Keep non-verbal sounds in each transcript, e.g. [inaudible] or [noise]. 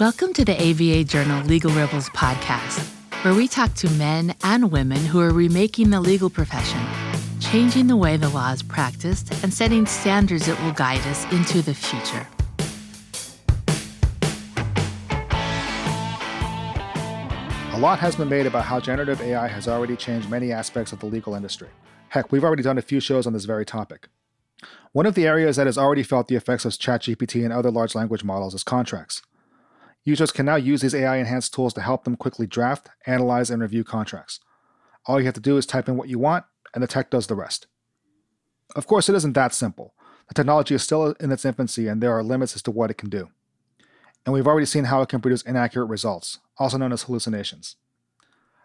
Welcome to the ABA Journal Legal Rebels podcast, where we talk to men and women who are remaking the legal profession, changing the way the law is practiced, and setting standards that will guide us into the future. A lot has been made about how generative AI has already changed many aspects of the legal industry. Heck, we've already done a few shows on this very topic. One of the areas that has already felt the effects of ChatGPT and other large language models is contracts. Users can now use these AI enhanced tools to help them quickly draft, analyze, and review contracts. All you have to do is type in what you want, and the tech does the rest. Of course, it isn't that simple. The technology is still in its infancy, and there are limits as to what it can do. And we've already seen how it can produce inaccurate results, also known as hallucinations.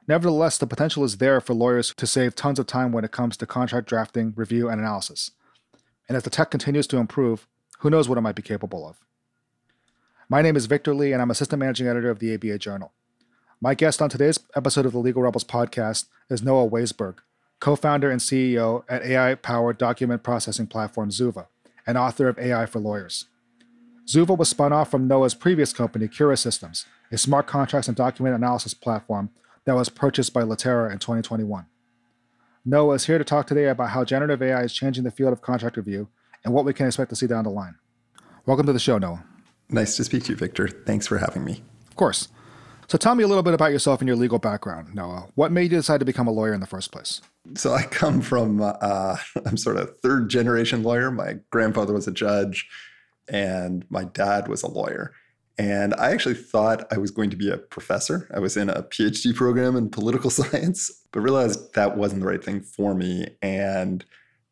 Nevertheless, the potential is there for lawyers to save tons of time when it comes to contract drafting, review, and analysis. And as the tech continues to improve, who knows what it might be capable of. My name is Victor Li, and I'm Assistant Managing Editor of the ABA Journal. My guest on today's episode of the Legal Rebels podcast is Noah Waisberg, co founder and CEO at AI powered document processing platform Zuva, and author of AI for Lawyers. Zuva was spun off from Noah's previous company, Kira Systems, a smart contracts and document analysis platform that was purchased by Litera in 2021. Noah is here to talk today about how generative AI is changing the field of contract review and what we can expect to see down the line. Welcome to the show, Noah. Nice to speak to you, Victor. Thanks for having me. Of course. So tell me a little bit about yourself and your legal background, Noah. What made you decide to become a lawyer in the first place? So I come from, uh, [laughs] I'm sort of third generation lawyer. My grandfather was a judge and my dad was a lawyer. And I actually thought I was going to be a professor. I was in a PhD program in political [laughs] science, but realized that wasn't the right thing for me. And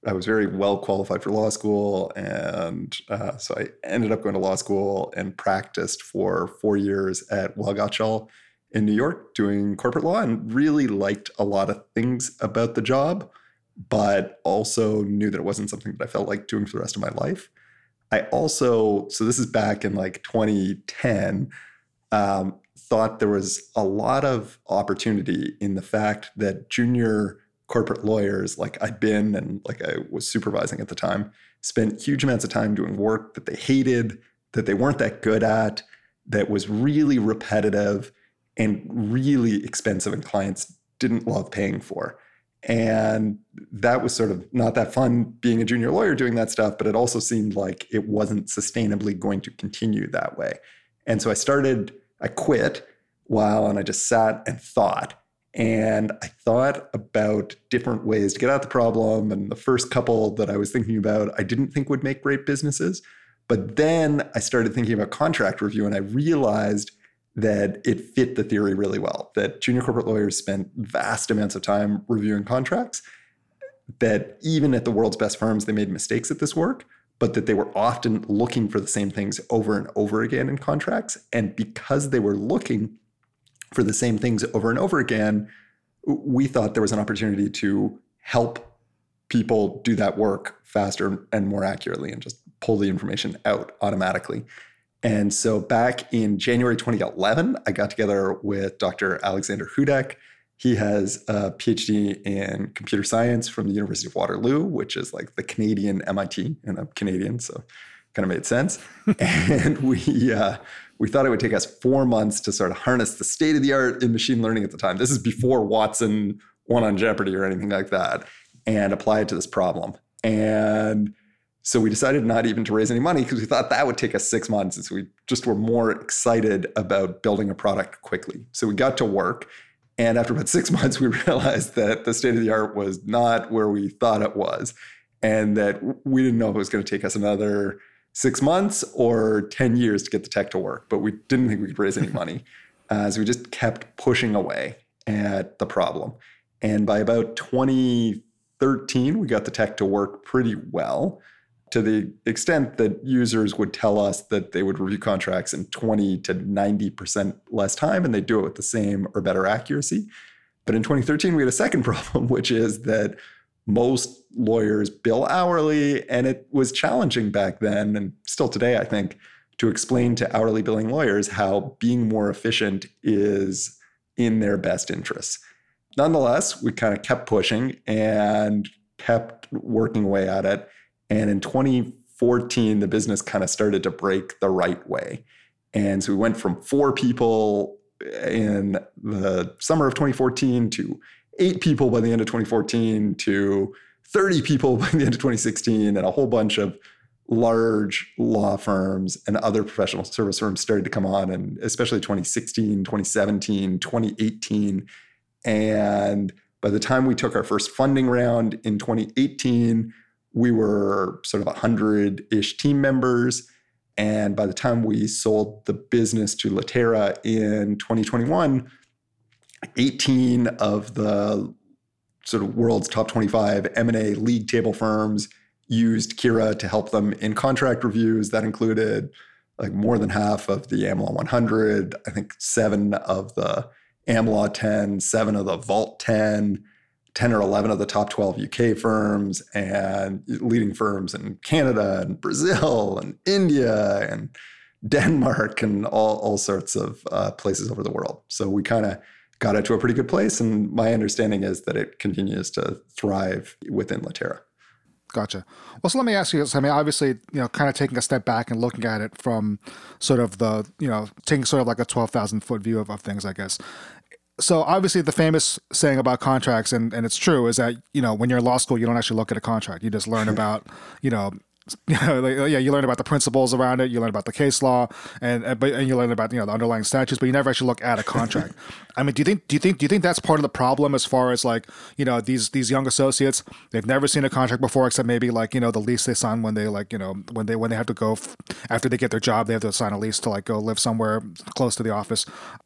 I was very well qualified for law school. And uh, so I ended up going to law school and practiced for four years at Gotshal in New York doing corporate law and really liked a lot of things about the job, but also knew that it wasn't something that I felt like doing for the rest of my life. I also, so this is back in like 2010, um, thought there was a lot of opportunity in the fact that junior corporate lawyers like I'd been and like I was supervising at the time spent huge amounts of time doing work that they hated, that they weren't that good at, that was really repetitive and really expensive and clients didn't love paying for. And that was sort of not that fun being a junior lawyer doing that stuff, but it also seemed like it wasn't sustainably going to continue that way. And so I started, I quit while and I just sat and thought and I thought about different ways to get at the problem. And the first couple that I was thinking about, I didn't think would make great businesses. But then I started thinking about contract review and I realized that it fit the theory really well that junior corporate lawyers spent vast amounts of time reviewing contracts, that even at the world's best firms, they made mistakes at this work, but that they were often looking for the same things over and over again in contracts. And because they were looking for the same things over and over again, we thought there was an opportunity to help people do that work faster and more accurately and just pull the information out automatically. And so back in January 2011, I got together with Dr. Alexander Hudek. He has a PhD in computer science from the University of Waterloo, which is like the Canadian MIT, and I'm Canadian, so kind of made sense. [laughs] and we uh, we thought it would take us four months to sort of harness the state of the art in machine learning at the time. This is before Watson won on Jeopardy or anything like that, and apply it to this problem. And so we decided not even to raise any money because we thought that would take us six months. And so we just were more excited about building a product quickly. So we got to work. And after about six [laughs] months, we realized that the state of the art was not where we thought it was. And that we didn't know if it was going to take us another six months or 10 years to get the tech to work, but we didn't think we could raise any [laughs] money. Uh, so we just kept pushing away at the problem. And by about 2013, we got the tech to work pretty well to the extent that users would tell us that they would review contracts in 20 to 90% less time and they do it with the same or better accuracy. But in 2013, we had a second [laughs] problem, which is that most lawyers bill hourly, and it was challenging back then, and still today, I think, to explain to hourly billing lawyers how being more efficient is in their best interests. Nonetheless, we kind of kept pushing and kept working away at it. And in 2014, the business kind of started to break the right way. And so we went from four people in the summer of 2014 to eight people by the end of 2014 to 30 people [laughs] by the end of 2016 and a whole bunch of large law firms and other professional service firms started to come on and especially 2016 2017 2018 and by the time we took our first funding round in 2018 we were sort of 100-ish team members. And by the time we sold the business to Litera in 2021 18 of the sort of world's top 25 M&A league table firms used Kira to help them in contract reviews. That included like more than half of the AmLaw 100, I think seven of the AmLaw 10, seven of the Vault 10, 10 or 11 of the top 12 UK firms, and leading firms in Canada and Brazil and India and Denmark and all, all sorts of uh, places over the world. So we kind of got it to a pretty good place. And my understanding is that it continues to thrive within Litera. Gotcha. Well, so let me ask you this. I mean, obviously, you know, kind of taking a step back and looking at it from sort of the, you know, taking sort of like a 12,000 foot view of, of things, I guess. So obviously the famous saying about contracts, and, and it's true, is that, you know, when you're in law school, you don't actually look at a contract. You just learn [laughs] about, you know, you know, like, [laughs] Oh, yeah, you learn about the principles around it, you learn about the case law, and uh, and, and you learn about you know the underlying statutes, but you never actually look at a contract. [laughs] I mean, do you think do you think do you think that's part of the problem as far as like you know these these young associates they've never seen a contract before except maybe like you know the lease they sign when they like you know when they when they have to go f- after they get their job they have to sign a lease to like go live somewhere close to the office.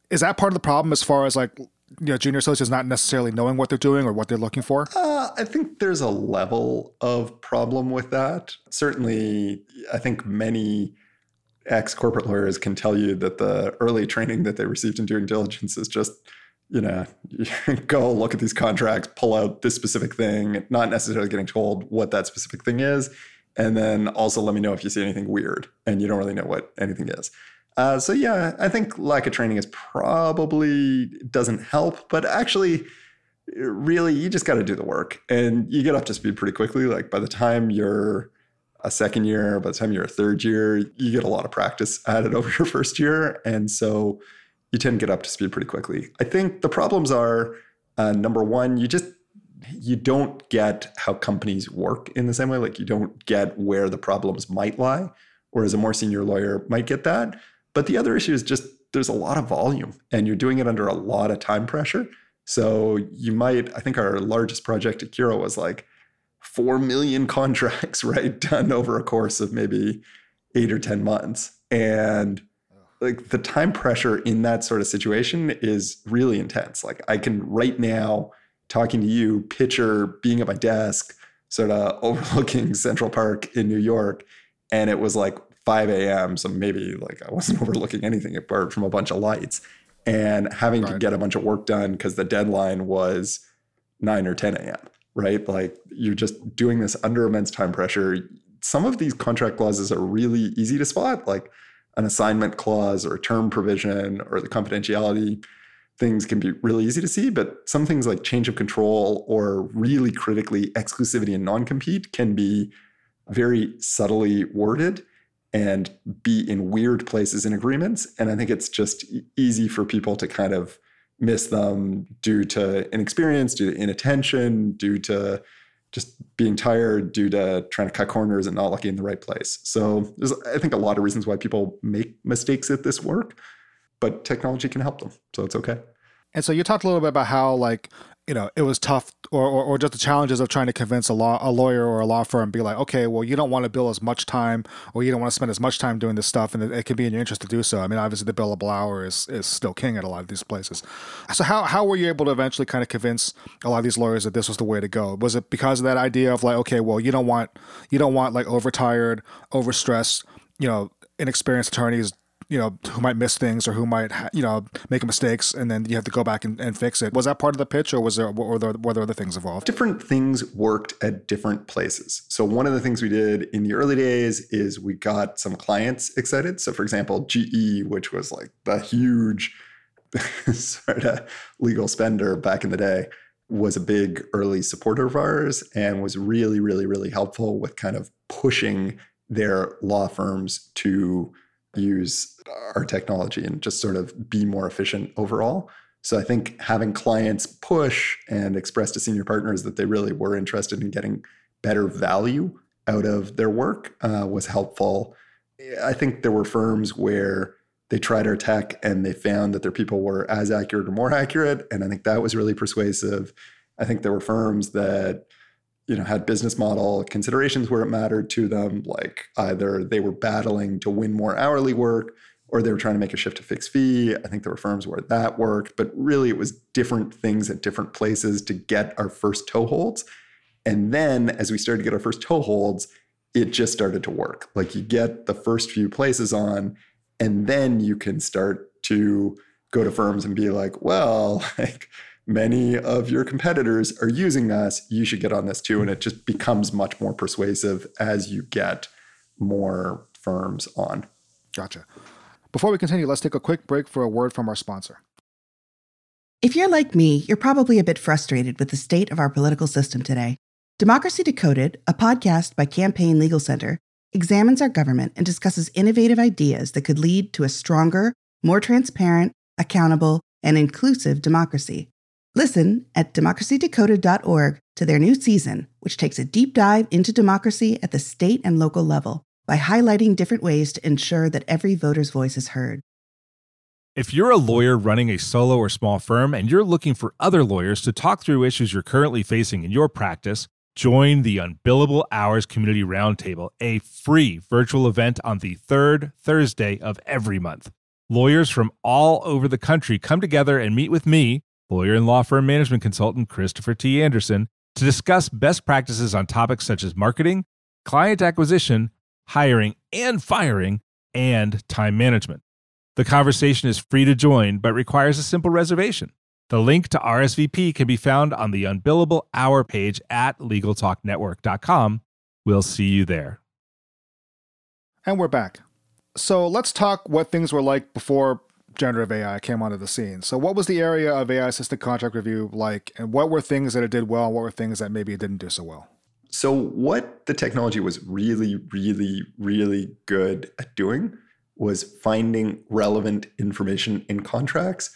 Is that part of the problem as far as like you know, junior associates not necessarily knowing what they're doing or what they're looking for? Uh, I think there's a level of problem with that. Certainly, I think many ex corporate lawyers can tell you that the early training that they received in due diligence is just, you know, [laughs] go look at these contracts, pull out this specific thing, not necessarily getting told what that specific thing is. And then also let me know if you see anything weird and you don't really know what anything is. Uh, so yeah, I think lack of training is probably doesn't help, but actually, really, you just got to do the work, and you get up to speed pretty quickly. Like by the time you're a second year, by the time you're a third year, you get a lot of practice added [laughs] over your first year, and so you tend to get up to speed pretty quickly. I think the problems are uh, number one, you just you don't get how companies work in the same way. Like you don't get where the problems might lie, whereas a more senior lawyer might get that. But the other issue is just there's a lot of volume and you're doing it under a lot of time pressure. So you might, I think our largest project at Kira was like 4 million [laughs] contracts, right? Done over a course of maybe eight or 10 months. And like the time pressure in that sort of situation is really intense. Like I can right now, talking to you, picture being at my desk, sort of overlooking [laughs] Central Park in New York. And it was like 5 a.m. So maybe like I wasn't [laughs] overlooking anything apart from a bunch of lights and having right. to get a bunch of work done because the deadline was 9 or 10 a.m. Right. Like you're just doing this under immense time pressure. Some of these contract clauses are really easy to spot, like an assignment clause or a term provision or the confidentiality things can be really easy to see, but some things like change of control or really critically exclusivity and non compete can be very subtly worded and be in weird places in agreements. And I think it's just easy for people to kind of miss them due to inexperience, due to inattention, due to just being tired, due to trying to cut corners and not looking in the right place. So there's, I think, a lot of reasons why people make mistakes at this work, but technology can help them. So it's okay. And so you talked a little bit about how like you know it was tough or, or, or, just the challenges of trying to convince a law a lawyer or a law firm be like okay well you don't want to bill as much time or you don't want to spend as much time doing this stuff and it, it can be in your interest to do so. I mean obviously the billable hour is, is still king at a lot of these places. So how, how were you able to eventually kind of convince a lot of these lawyers that this was the way to go? Was it because of that idea of like okay well you don't want you don't want like overtired overstressed you know inexperienced attorneys you know who might miss things or who might you know make mistakes and then you have to go back and, and fix it. Was that part of the pitch or was there were there, were there other things involved? Different things worked at different places. So one of the things we did in the early days is we got some clients excited. So for example ge which was like the huge [laughs] sort of legal spender back in the day was a big early supporter of ours and was really really really helpful with kind of pushing their law firms to use our technology and just sort of be more efficient overall. So I think having clients push and express to senior partners that they really were interested in getting better value out of their work uh, was helpful. I think there were firms where they tried our tech and they found that their people were as accurate or more [laughs] accurate. And I think that was really persuasive. I think there were firms that you know had business model considerations where it mattered to them like either they were battling to win more hourly work or they were trying to make a shift to fixed fee. I think there were firms where that worked but really it was different things at different places to get our first toeholds. And then as we started to get our first toeholds it just started to work. Like you get the first few places on and then you can start to go to firms and be like well [laughs] like many of your competitors are using us. You should get on this too. And it just becomes much more persuasive as you get more firms on. Gotcha. Before we continue, let's take a quick break for a word from our sponsor. If you're like me, you're probably a bit frustrated with the state of our political system today. Democracy Decoded, a podcast by Campaign Legal Center, examines our government and discusses innovative ideas that could lead to a stronger, more transparent, accountable, and inclusive democracy. Listen at democracydecoded.org to their new season, which takes a deep dive into democracy at the state and local level by highlighting different ways to ensure that every voter's voice is heard. If you're a lawyer running a solo or small firm and you're looking for other lawyers to talk through issues you're currently facing in your practice, join the Unbillable Hours Community Roundtable, a free virtual event on the third Thursday of every month. Lawyers from all over the country come together and meet with me lawyer and law firm management consultant Christopher T. Anderson, to discuss best practices on topics such as marketing, client acquisition, hiring and firing, and time management. The conversation is free to join, but requires a simple reservation. The link to RSVP can be found on the Unbillable Hour page at LegalTalkNetwork.com. We'll see you there. And we're back. So let's talk what things were like before generative AI came onto the scene. So, what was the area of AI assisted contract review like, and what were things that it did well, and what were things that maybe it didn't do so well? So, what the technology was really, really, really good at doing was finding relevant information in contracts,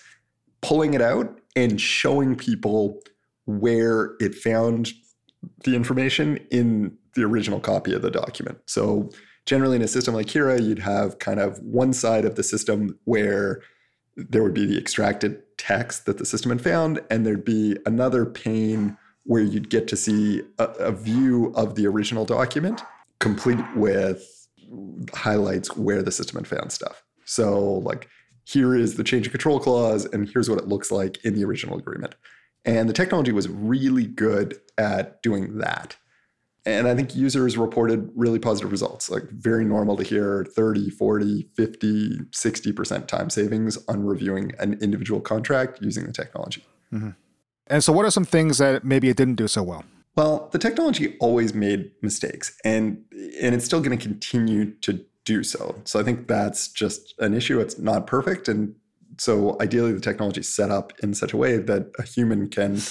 pulling it out, and showing people where it found the information in the original copy of the document. So, generally in a system like Kira, you'd have kind of one side of the system where there would be the extracted text that the system had found, and there'd be another pane where you'd get to see a, a view of the original document, complete with highlights where the system had found stuff. So, like, here is the change of control clause, and here's what it looks like in the original agreement. And the technology was really good at doing that. And I think users reported really positive results, like very normal to hear 30, 40, 50, 60% time savings on reviewing an individual contract using the technology. Mm-hmm. And so, what are some things that maybe it didn't do so well? Well, the technology always made mistakes, and, and it's still going to continue to do so. So, I think that's just an issue. It's not perfect. And so, ideally, the technology is set up in such a way that a human can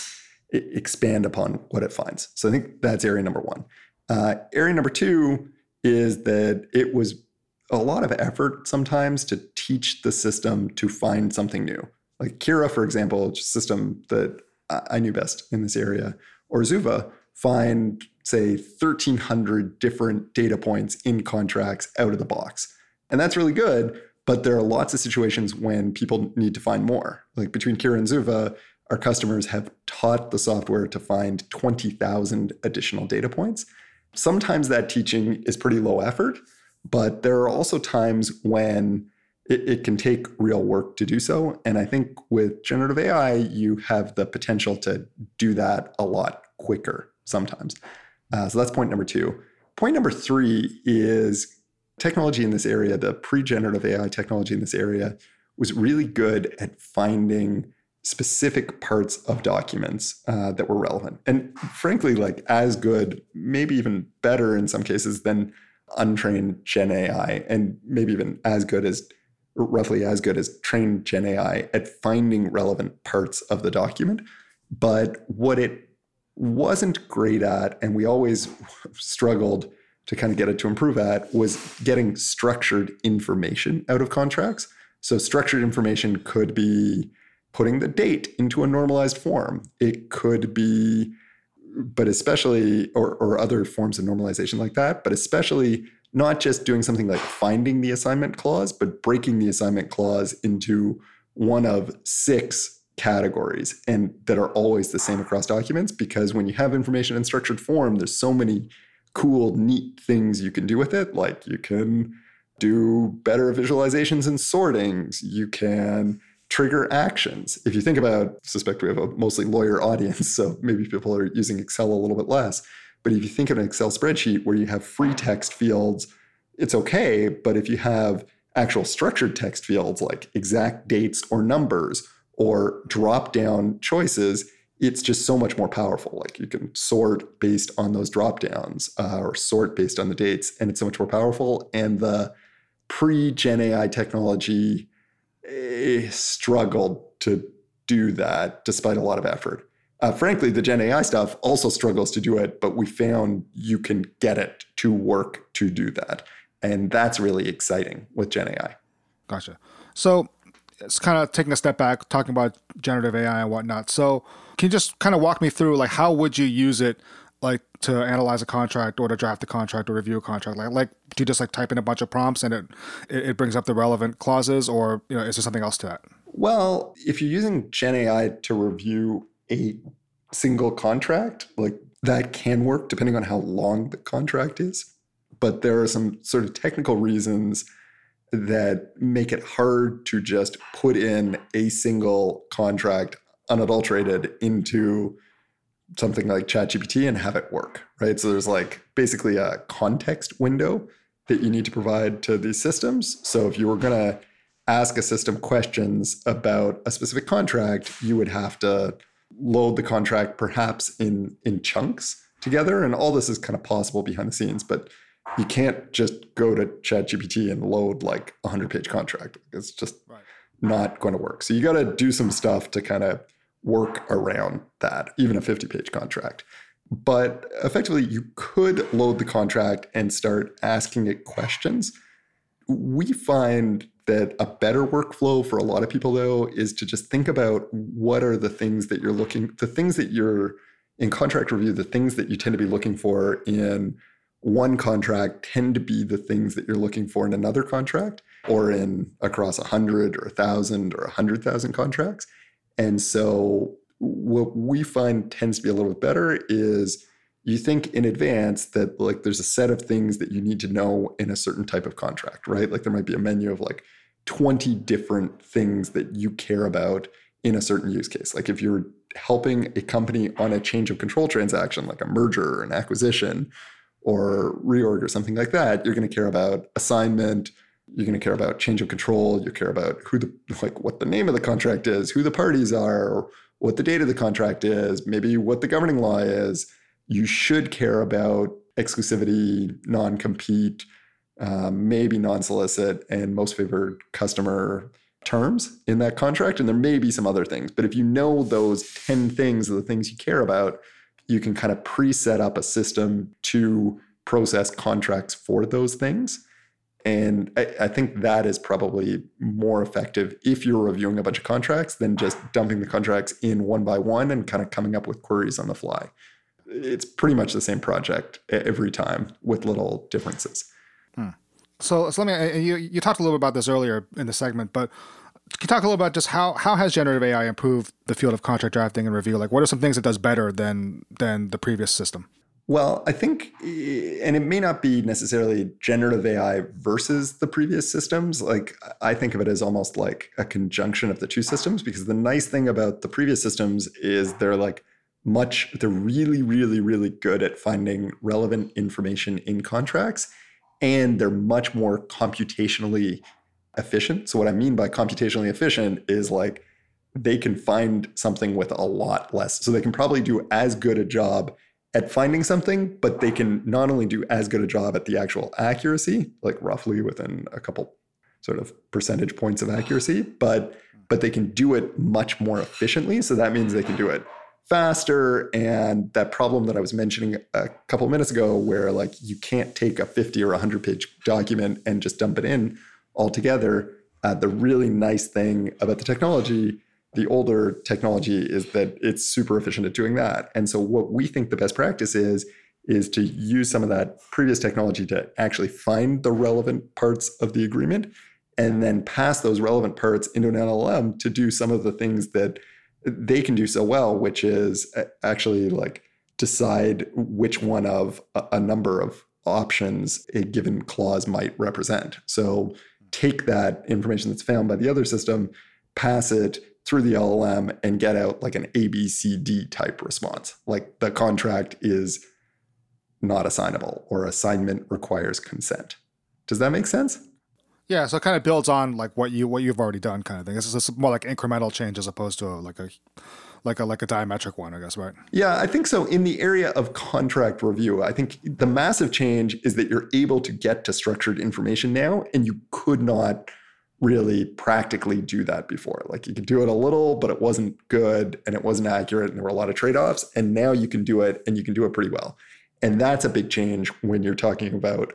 expand upon what it finds. So I think that's area number one. Uh, area number two is that it was a lot of effort sometimes to teach the system to find something new. Like Kira, for example, system that I knew best in this area, or Zuva, find say 1300 different data points in contracts out of the box. And that's really good, but there are lots of situations when people need to find more. Like between Kira and Zuva, our customers have taught the software to find 20,000 additional data points. Sometimes that teaching is pretty low effort, but there are also times when it, it, can take real work to do so. And I think with generative AI, you have the potential to do that a lot quicker sometimes. Uh, so that's point number two. Point number three is technology in this area, the pre generative AI technology in this area was really good at finding specific parts of documents uh, that were relevant and frankly like as good maybe even better in some cases than untrained gen ai and maybe even as good as roughly as good as trained gen ai at finding relevant parts of the document but what it wasn't great at and we always struggled to kind of get it to improve at was getting structured information out of contracts. So, structured information could be putting the date into a normalized form. It could be, but especially, or, or other forms of normalization like that, but especially not just doing something like finding the assignment clause, but breaking the assignment clause into one of six categories and that are always the same across documents because when you have information in structured form, there's so many cool, neat things you can do with it. Like you can do better visualizations and sortings. You can trigger actions. If you think about, suspect we have a mostly lawyer [laughs] audience, so maybe people are using Excel a little bit less. But if you think of an Excel spreadsheet where you have free text fields, it's okay. But if you have actual structured text fields like exact dates or numbers or drop down choices, it's just so much more powerful. Like you can sort based on those drop downs uh, or sort based on the dates, and it's so much more powerful. And the pre Gen AI technology struggled to do that despite a lot of effort. Uh, frankly, the Gen AI stuff also struggles to do it, but we found you can get it to work to do that. And that's really exciting with Gen AI. Gotcha. So it's kind of taking a step back, talking about generative AI and whatnot. So can you just kind of walk me through like how would you use it like to analyze a contract or to draft a contract or review a contract? Like like do you just like type in a bunch of prompts and it it brings up the relevant clauses or you know is there something else to that? Well, if you're using Gen AI to review a single contract, like that can work depending on how long the contract is. But there are some sort of technical reasons that make it hard to just put in a single contract unadulterated into something like ChatGPT and have it work, right? So there's like basically a context window that you need to provide to these systems. So if you were going to ask a system questions about a specific contract, you would have to load the contract perhaps in in chunks together and all this is kind of possible behind the scenes but you can't just go to ChatGPT and load like a 100 page contract. It's just right. not going to work. So you got to do some stuff to kind of work around that, even a 50 page contract. But effectively, you could load the contract and start asking it questions. We find that a better workflow for a lot of people, though, is to just think about what are the things that you're looking, the things that you're in contract review, the things that you tend to be looking for in one contract tend to be the things that you're looking for in another contract or in across a hundred or a thousand or a hundred thousand contracts. And so what we find tends to be a little bit better is you think in advance that like there's a set of things that you need to know in a certain type of contract, right? Like there might be a menu of like 20 different things that you care about in a certain use case. Like if you're helping a company on a change of control transaction, like a merger or an acquisition, or reorg or something like that, you're going to care about assignment. You're going to care about change of control. You care about who the like what the name of the contract is, who the parties are, what the date of the contract is, maybe what the governing law is. You should care about exclusivity, non-compete, um, maybe non-solicit, and most favored customer terms in that contract. And there may be some other things, but if you know those ten things are the things you care about, you can kind of pre-set up a system to process contracts for those things. And I, I, think that is probably more effective if you're reviewing a bunch of contracts than just dumping the contracts in one by one and kind of coming up with queries on the fly. It's pretty much the same project every time with little differences. Hmm. So, so let me, you, you talked a little bit about this earlier in the segment, but can you talk a little about just how how has generative AI improved the field of contract drafting and review? Like, what are some things it does better than than the previous system? Well, I think, eh, and it may not be necessarily generative AI versus the previous systems. Like, I think of it as almost like a conjunction of the two systems because the nice thing about the previous systems is they're like much, they're really, really, really good at finding relevant information in contracts. And they're much more computationally efficient. So what I mean by computationally efficient is like they can find something with a lot less. So they can probably do as good a job at finding something, but they can not only do as good a job at the actual accuracy, like roughly within a couple sort of percentage points of accuracy, but but they can do it much more efficiently. So that means they can do it faster. And that problem that I was mentioning a couple minutes ago, where like you can't take a 50 or 100 page document and just dump it in altogether. Uh, the really nice thing about the technology, the older technology, is that it's super efficient at doing that. And so, what we think the best practice is, is to use some of that previous technology to actually find the relevant parts of the agreement and then pass those relevant parts into an LLM to do some of the things that they can do so well, which is uh, actually like decide which one of a, number of options a given clause might represent. So take that information that's found by the other system, pass it through the LLM, and get out like an ABCD type response. Like the contract is not assignable or assignment requires consent. Does that make sense? Yeah, so it kind of builds on like what you what you've already done, kind of thing. This is more like incremental change as opposed to a, like a like a like a diametric one, I guess, right? Yeah, I think so. In the area of contract review, I think the massive change is that you're able to get to structured information now, and you could not really practically do that before. Like you could do it a little, but it wasn't good and it wasn't accurate, and there were a lot of trade-offs. And now you can do it, and you can do it pretty well. And that's a big change when you're talking about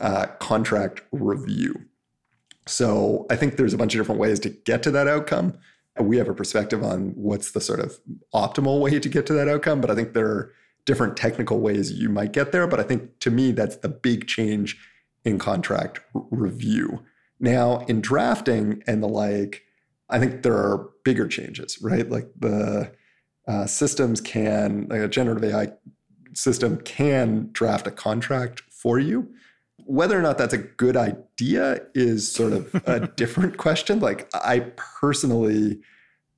uh, contract review. So I think there's a bunch of different ways to get to that outcome. We have a perspective on what's the sort of optimal way to get to that outcome, but I think there are different technical ways you might get there. But I think to me, that's the big change in contract r- review. Now, in drafting and the like, I think there are bigger changes, right? Like the uh, systems can, like a generative AI system can draft a contract for you whether or not that's a good idea is sort of a [laughs] different question. Like, I personally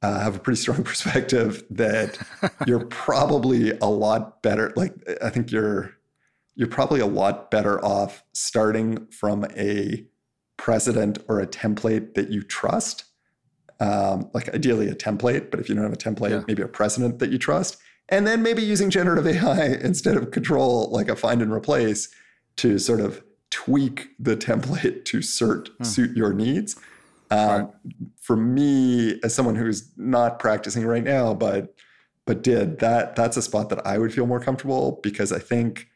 uh, have a pretty strong [laughs] perspective that you're probably a lot better. Like, I think you're you're probably a lot better off starting from a precedent or a template that you trust. Um, like ideally a template, but if you don't have a template, yeah. maybe a precedent that you trust, and then maybe using generative AI [laughs] instead of control, like a find and replace, to sort of tweak the template to suit, hmm. suit your needs. Um, right. For me, as someone who's not practicing right now, but but did that, that's a spot that I would feel more comfortable because I think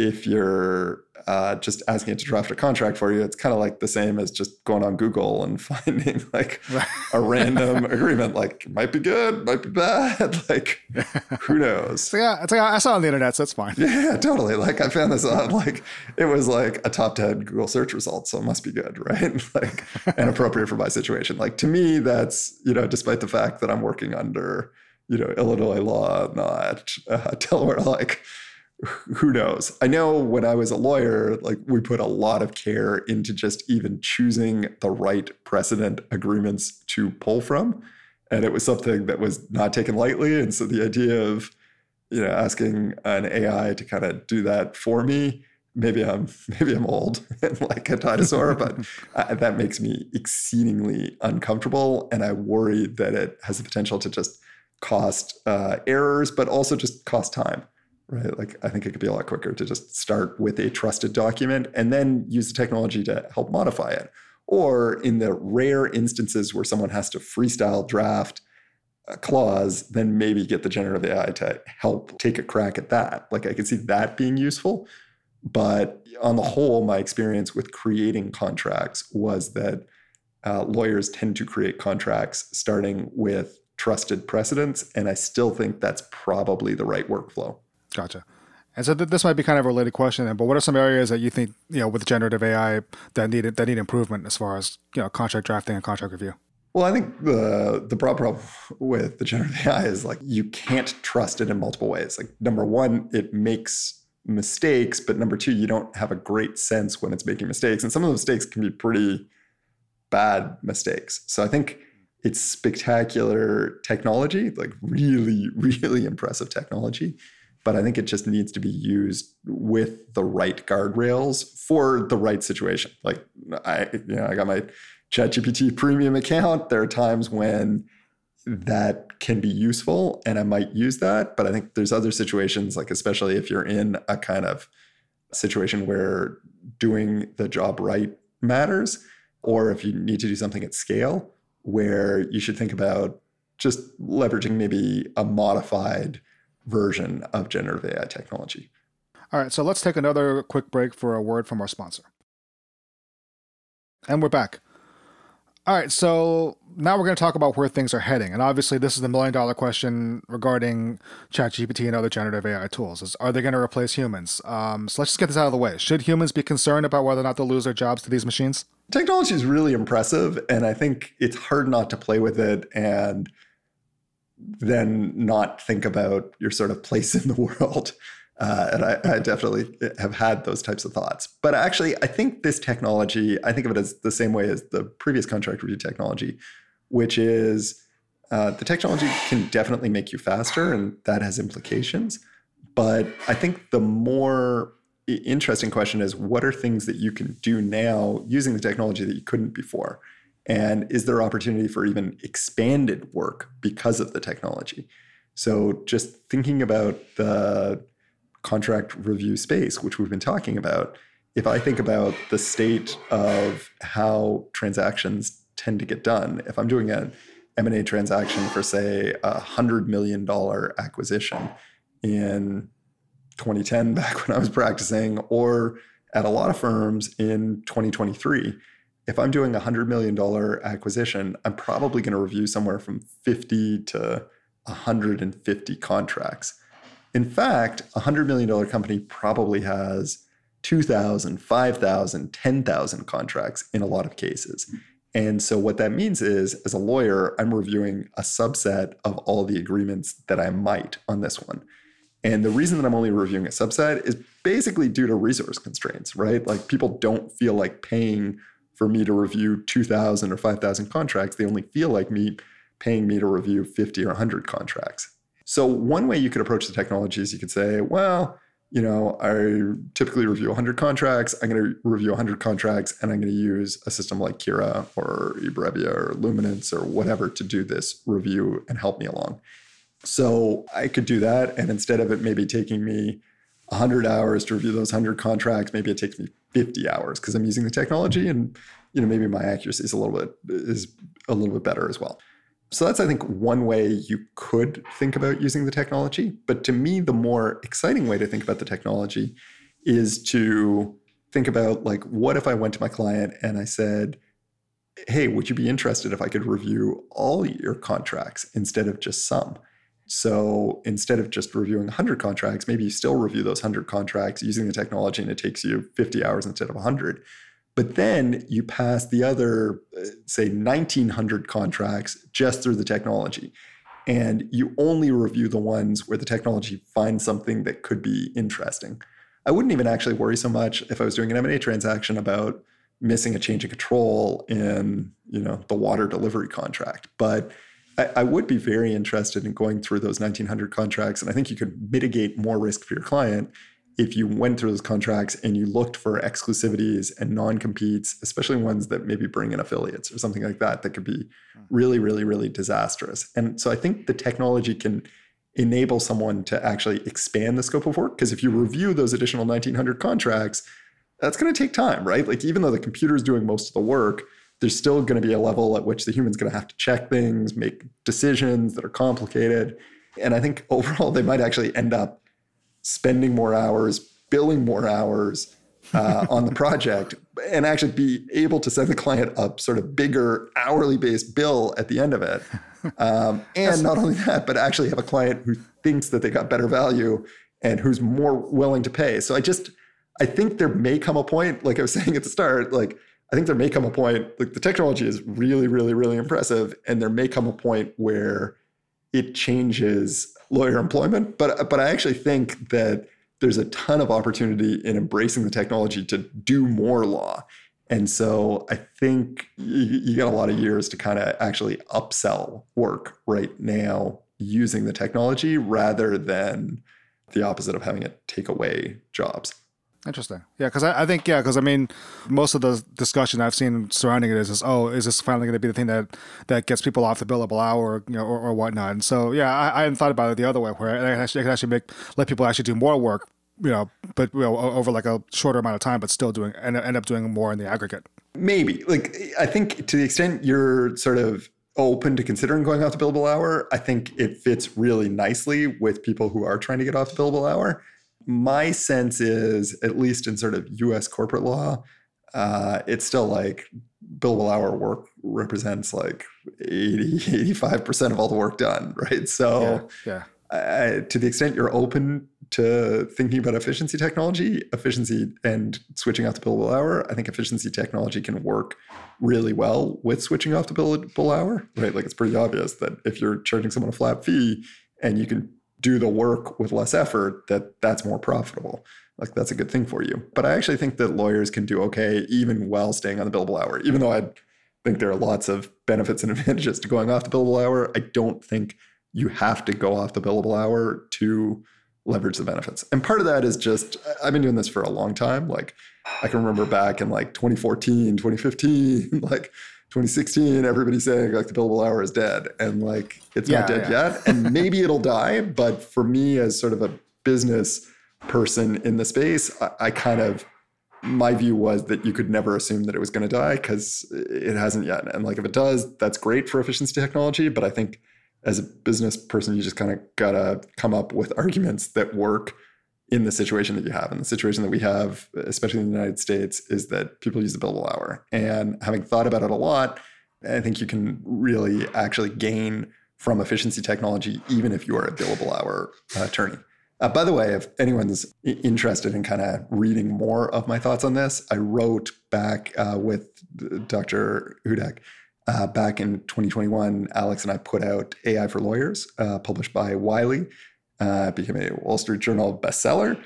if you're uh, just asking it to draft a contract for you, it's kind of like the same as just going on Google and [laughs] finding like a random [laughs] agreement. Like might be good, might be bad. [laughs] Like who knows? So yeah, it's like I saw on the internet, so it's fine. Yeah, totally. Like I found this on like it was like a top ten Google search result, so it must be good, right? like and appropriate for my situation. Like to me, that's you know, despite the fact that I'm working under you know Illinois law, not uh, Delaware, like who knows? I know when I was a lawyer, like we put a lot of care into just even choosing the right precedent agreements to pull from. And it was something that was not taken lightly. And so the idea of, you know, asking an AI to kind of do that for me, maybe I'm [laughs] maybe I'm old [laughs] and like a dinosaur, [laughs] but uh, that makes me exceedingly uncomfortable. And I worry that it has the potential to just cost uh, errors, but also just cost time right? Like I think it could be a lot quicker to just start with a trusted document and then use the technology to help modify it. Or in the rare instances where someone has to freestyle draft a clause, then maybe get the generative AI to help take a crack at that. Like I could see that being useful. But on the whole, my experience with creating contracts was that uh, lawyers tend to create contracts starting with trusted precedents. And I still think that's probably the right workflow. Gotcha. And so th- this might be kind of a related question, but what are some areas that you think you know with generative AI that need that need improvement as far as you know contract drafting and contract review? Well, I think the the broad problem with the generative [laughs] AI is like you can't trust it in multiple ways. Like number one, it makes mistakes, but number two, you don't have a great sense when it's making mistakes, and some of the mistakes can be pretty bad mistakes. So I think it's spectacular technology, like really, [laughs] really impressive technology but I think it just needs to be used with the right guardrails for the right situation. Like I, you know, I got my ChatGPT premium account. There are times when that can be useful and I might use that, but I think there's other situations, like especially if you're in a kind of situation where doing the job right matters, or if you need to do something at scale, where you should think about just leveraging maybe a modified version of generative AI technology. All right, so let's take another quick break for a word from our sponsor. And we're back. All right, so now we're going to talk about where things are heading. And obviously, this is the million dollar question regarding ChatGPT and other generative AI tools. Is, are they going to replace humans? Um, so let's just get this out of the way. Should humans be concerned about whether or not they'll lose their jobs to these machines? Technology is really impressive, and I think it's hard not to play with it and then not think about your sort of place in the world. [laughs] Uh, and I, I, definitely have had those types of thoughts. But actually, I think this technology, I think of it as the same way as the previous contract review technology, which is uh, the technology can definitely make you faster, and that has implications. But I think the more interesting question is what are things that you can do now using the technology that you couldn't before? And is there opportunity for even expanded work because of the technology? So, just thinking about the contract review space, which we've been talking about, if I think about the state of how transactions tend to get done, if I'm doing an M&A transaction for say a hundred million dollar acquisition in 2010 back [laughs] when I was practicing, or at a lot of firms in 2023, if I'm doing a hundred million dollar acquisition, I'm probably going to review somewhere from 50 to 150 contracts. In fact, a $100 million company probably has 2,000, 5,000, 10,000 contracts in a lot of cases. And so, what that means is, as a lawyer, I'm reviewing a subset of all the agreements that I might on this one. And the reason that I'm only reviewing a subset is basically due to resource constraints, right? Like people don't feel like paying for me to review 2,000 or 5,000 contracts. They only feel like me paying me to review 50 or 100 contracts. So one way you could approach the technology is you could say, well, you know, I typically review 100 contracts. I'm going to review 100 contracts, and I'm going to use a system like Kira or eBrevia or Luminance or whatever to do this review and help me along. So I could do that, and instead of it maybe taking me 100 hours to review those 100 contracts, maybe it takes me 50 hours because I'm using the technology, and you know maybe my accuracy is a little bit is a little bit better as well. So that's, I think, one way you could think about using the technology. But to me, the more exciting way to think about the technology is to think about like, what if I went to my client and I said, hey, would you be interested if I could review all your contracts instead of just some? So instead of just reviewing 100 contracts, maybe you still review those 100 contracts using the technology and it takes you 50 hours instead of 100. But then you pass the other, uh, say, 1900 contracts just through the technology. And you only review the ones where the technology finds something that could be interesting. I wouldn't even actually worry so much if I was doing an M&A transaction about missing a change of control in, you know, the water delivery contract. But I, I would be very interested in going through those 1900 contracts. And I think you could mitigate more risk for your client if you went through those contracts and you looked for exclusivities and non-competes, especially ones that maybe bring in affiliates or something like that, that could be hmm. really, really, really disastrous. And so I think the technology can enable someone to actually expand the scope of work. Because if you review those additional 1900 contracts, that's going to take time, right? Like even though the computer is doing most of the work, there's still going to be a level at which the human's going to have to check things, make decisions that are complicated. And I think [laughs] overall, they might actually end up spending more hours, billing more hours uh, on the [laughs] project, and actually be able to send the client a sort of bigger hourly based bill at the end of it. [laughs] Um, and not only that, but actually have a client who thinks that they got better value and who's more willing to pay. So I just, I think there may come a point, like I was saying at the start, like I think there may come a point, like the technology is really, really, really impressive. And there may come a point where it changes lawyer employment. But but I actually think that there's a ton of opportunity in embracing the technology to do more law. And so I think you, you got a lot of years to kind of actually upsell work right now using the technology rather than the opposite of having it take away jobs. Interesting. Yeah, because I, I, think yeah, because I mean, most of the discussion I've seen surrounding it is, is oh, is this finally going to be the thing that that gets people off the billable hour, you know, or, or whatnot? And so yeah, I, I hadn't thought about it the other way, where I actually, I could actually make let people actually do more work, you know, but you know, over like a shorter amount of time, but still doing end, end up doing more in the aggregate. Maybe like I think to the extent you're sort of open to considering going off the billable hour, I think it fits really nicely with people who are trying to get off the billable hour. My sense is, at least in sort of US corporate law, uh, it's still like billable hour work represents like 80, [laughs] 85% of all the work done, right? So, yeah. yeah. Uh, to the extent you're open to thinking about efficiency technology, efficiency and switching off the billable hour, I think efficiency technology can work really well with switching off the billable hour, right? Like it's pretty obvious that if you're charging someone a flat fee and you can do the work with less effort, that that's more profitable. Like that's a good thing for you. But I actually think that lawyers can do okay even while staying on the billable hour, even though I think there are lots of benefits and [laughs] advantages to going off the billable hour. I don't think you have to go off the billable hour to leverage the benefits. And part of that is just I've been doing this for a long time. Like I can remember back in like 2014, 2015, [laughs] like 2016, everybody saying like the billable hour is dead. And like it's yeah, not dead yeah. yet. And maybe it'll die. But for me as sort of a business person in the space, I, I kind of my view was that you could never assume that it was going to die because it hasn't yet. And like if it does, that's great for efficiency technology. But I think as a business person, you just kind of gotta come up with arguments that work in the situation that you have. And the situation that we have, especially in the United States, is that people use the billable hour. And having thought about it a lot, I think you can really actually gain from efficiency technology, even if you are a billable hour attorney. Uh, by the way, if anyone's interested in kind of reading more of my thoughts on this, I wrote back uh, with Dr. Hudek uh, back in 2021, Alex and I put out AI for Lawyers, uh, published by Wiley. Uh, became a Wall Street Journal bestseller,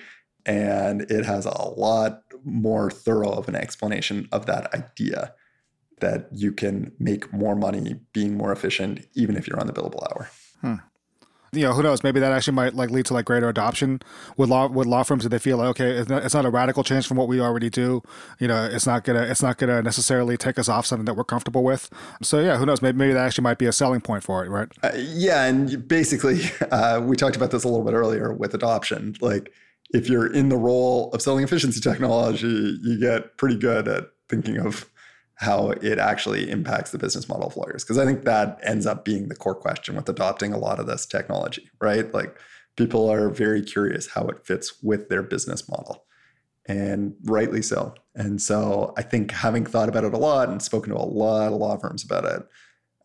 and it has a lot more thorough of an explanation of that idea that you can make more money being more efficient, even if you're on the billable hour. Hmm you know, who knows? Maybe that actually might like lead to like greater adoption with law with law firms. If they feel like okay, it's not, it's not a radical change from what we already do. You know, it's not gonna it's not gonna necessarily take us off something that we're comfortable with. So yeah, who knows? Maybe, maybe that actually might be a selling point for it, right? Uh, yeah, and basically, [laughs] uh, we talked about this a little bit earlier with adoption. Like, if you're in the role of selling efficiency technology, you get pretty good at thinking of how it actually impacts the business model of lawyers. Because I think that ends up being the core question with adopting a lot of this technology, right? Like people are very curious how it fits with their business model, and rightly so. And so I think having thought about it a lot and spoken to a lot of law firms about it,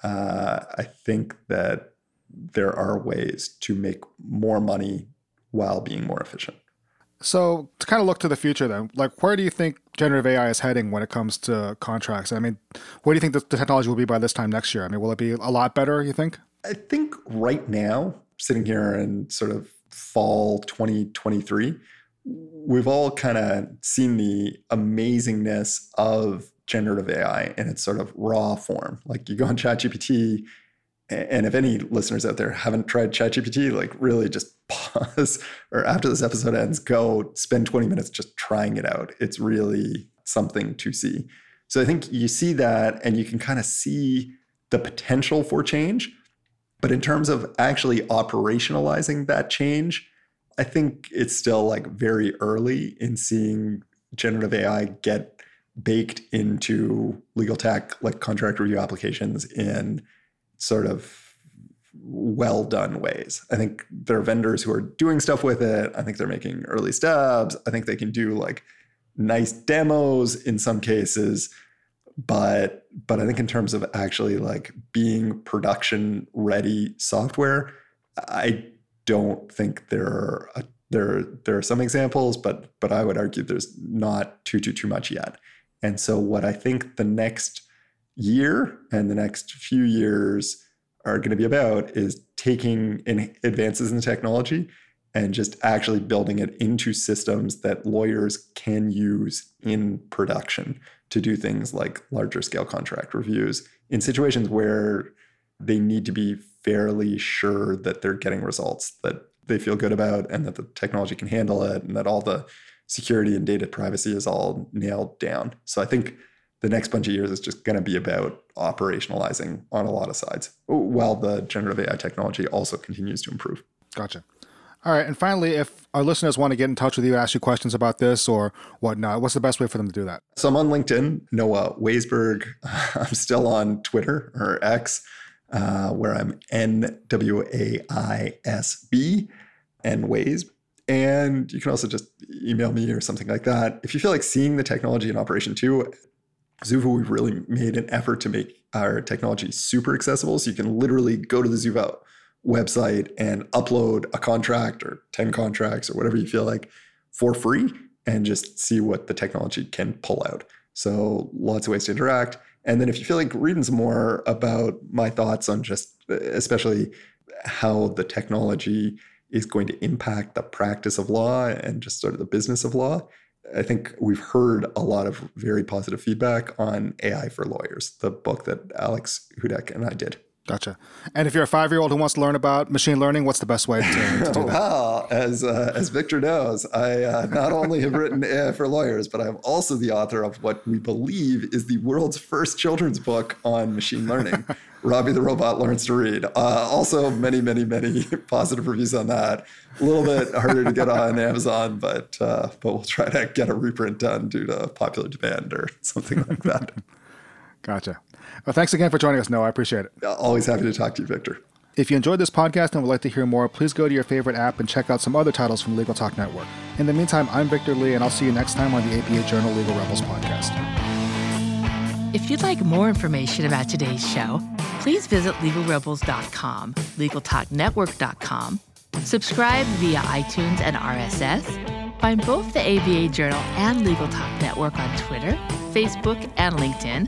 uh, I think that there are ways to make more money while being more efficient. So to kind of look to the future, then, like where do you think generative AI is heading when it comes to contracts? I mean, where do you think the, the technology will be by this time next year? I mean, will it be a lot better? You think? I think right now, sitting here in sort of fall 2023, we've all kind of seen the amazingness of generative AI in its sort of raw form. Like you go on ChatGPT, and if any listeners out there haven't tried ChatGPT, like really just pause [laughs] or after this episode ends, go spend 20 minutes just trying it out. It's really something to see. So I think you see that and you can kind of see the potential for change. But in terms of actually operationalizing that change, I think it's still like very early in seeing generative AI get baked into legal tech, like contract review applications in sort of well done ways. I think there are vendors who are doing stuff with it. I think they're making early steps. I think they can do like nice demos in some cases. But but I think in terms of actually like being production ready software, I don't think there are a, there there are some examples, but but I would argue there's not too too too much yet. And so what I think the next year and the next few years are going to be about is taking in advances in the technology and just actually building it into systems that lawyers can use in production to do things like larger scale contract reviews in situations where they need to be fairly sure that they're getting results that they feel good about and that the technology can handle it and that all the security and data privacy is all nailed down. So I think the next bunch of years is just going to be about operationalizing on a lot of sides while the generative AI technology also continues to improve. Gotcha. All right. And finally, if our listeners want to get in touch with you, ask you questions about this or whatnot, what's the best way for them to do that? So I'm on LinkedIn, Noah Waisberg. [laughs] I'm still on Twitter or X. uh, where I'm N W A I S B, and Ways. And you can also just email me or something like that. If you feel like seeing the technology in operation too, Zuva, we've really made an effort to make our technology super accessible. So you can literally go to the Zuva website and upload a contract or 10 contracts or whatever you feel like for free and just see what the technology can pull out. So lots of ways to interact. And then if you feel like reading some more about my thoughts on just especially how the technology is going to impact the practice of law and just sort of the business of law, I think we've heard a lot of very positive feedback on AI for lawyers, the book that Alex Hudek and I did. Gotcha. And if you're a five year old who wants to learn about machine learning, what's the best way to, to do that? [laughs] well, as, uh, as Victor knows, I uh, not only have written AI for lawyers, but I'm also the author of what we believe is the world's first children's book on machine learning. [laughs] Robbie the Robot Learns to Read. Uh, also, many, many, many [laughs] positive reviews on that. A little bit harder to get on Amazon, but uh, but we'll try to get a reprint done due to popular demand or something like that. Gotcha. Well, thanks again for joining us, Noah. I appreciate it. Always happy to talk to you, Victor. If you enjoyed this podcast and would like to hear more, please go to your favorite app and check out some other titles from Legal Talk Network. In the meantime, I'm Victor Li, and I'll see you next time on the ABA Journal Legal Rebels podcast. If you'd like more information about today's show, please visit legalrebels.com, legaltalknetwork.com, subscribe via iTunes and RSS, find both the ABA Journal and Legal Talk Network on Twitter, Facebook, and LinkedIn